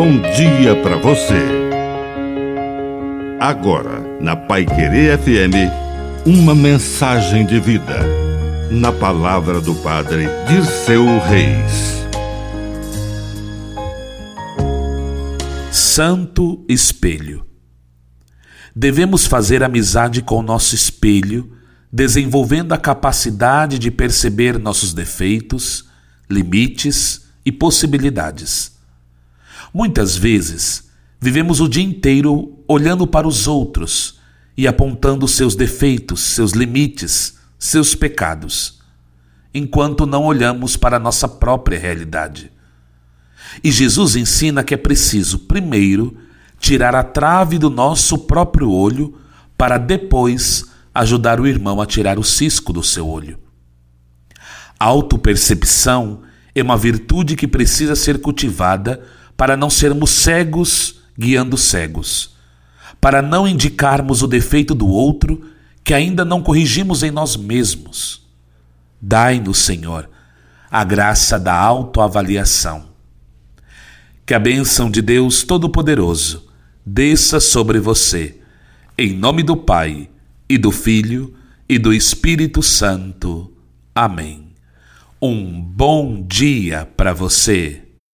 bom dia para você. Agora, na Pai Querer FM, uma mensagem de vida. Na palavra do Padre de seu Reis. Santo Espelho. Devemos fazer amizade com o nosso espelho, desenvolvendo a capacidade de perceber nossos defeitos, limites e possibilidades. Muitas vezes, vivemos o dia inteiro olhando para os outros e apontando seus defeitos, seus limites, seus pecados, enquanto não olhamos para a nossa própria realidade. E Jesus ensina que é preciso, primeiro, tirar a trave do nosso próprio olho para depois ajudar o irmão a tirar o cisco do seu olho. A autopercepção é uma virtude que precisa ser cultivada para não sermos cegos guiando cegos, para não indicarmos o defeito do outro que ainda não corrigimos em nós mesmos. Dai-nos, Senhor, a graça da autoavaliação. Que a bênção de Deus Todo-Poderoso desça sobre você, em nome do Pai, e do Filho, e do Espírito Santo. Amém. Um bom dia para você.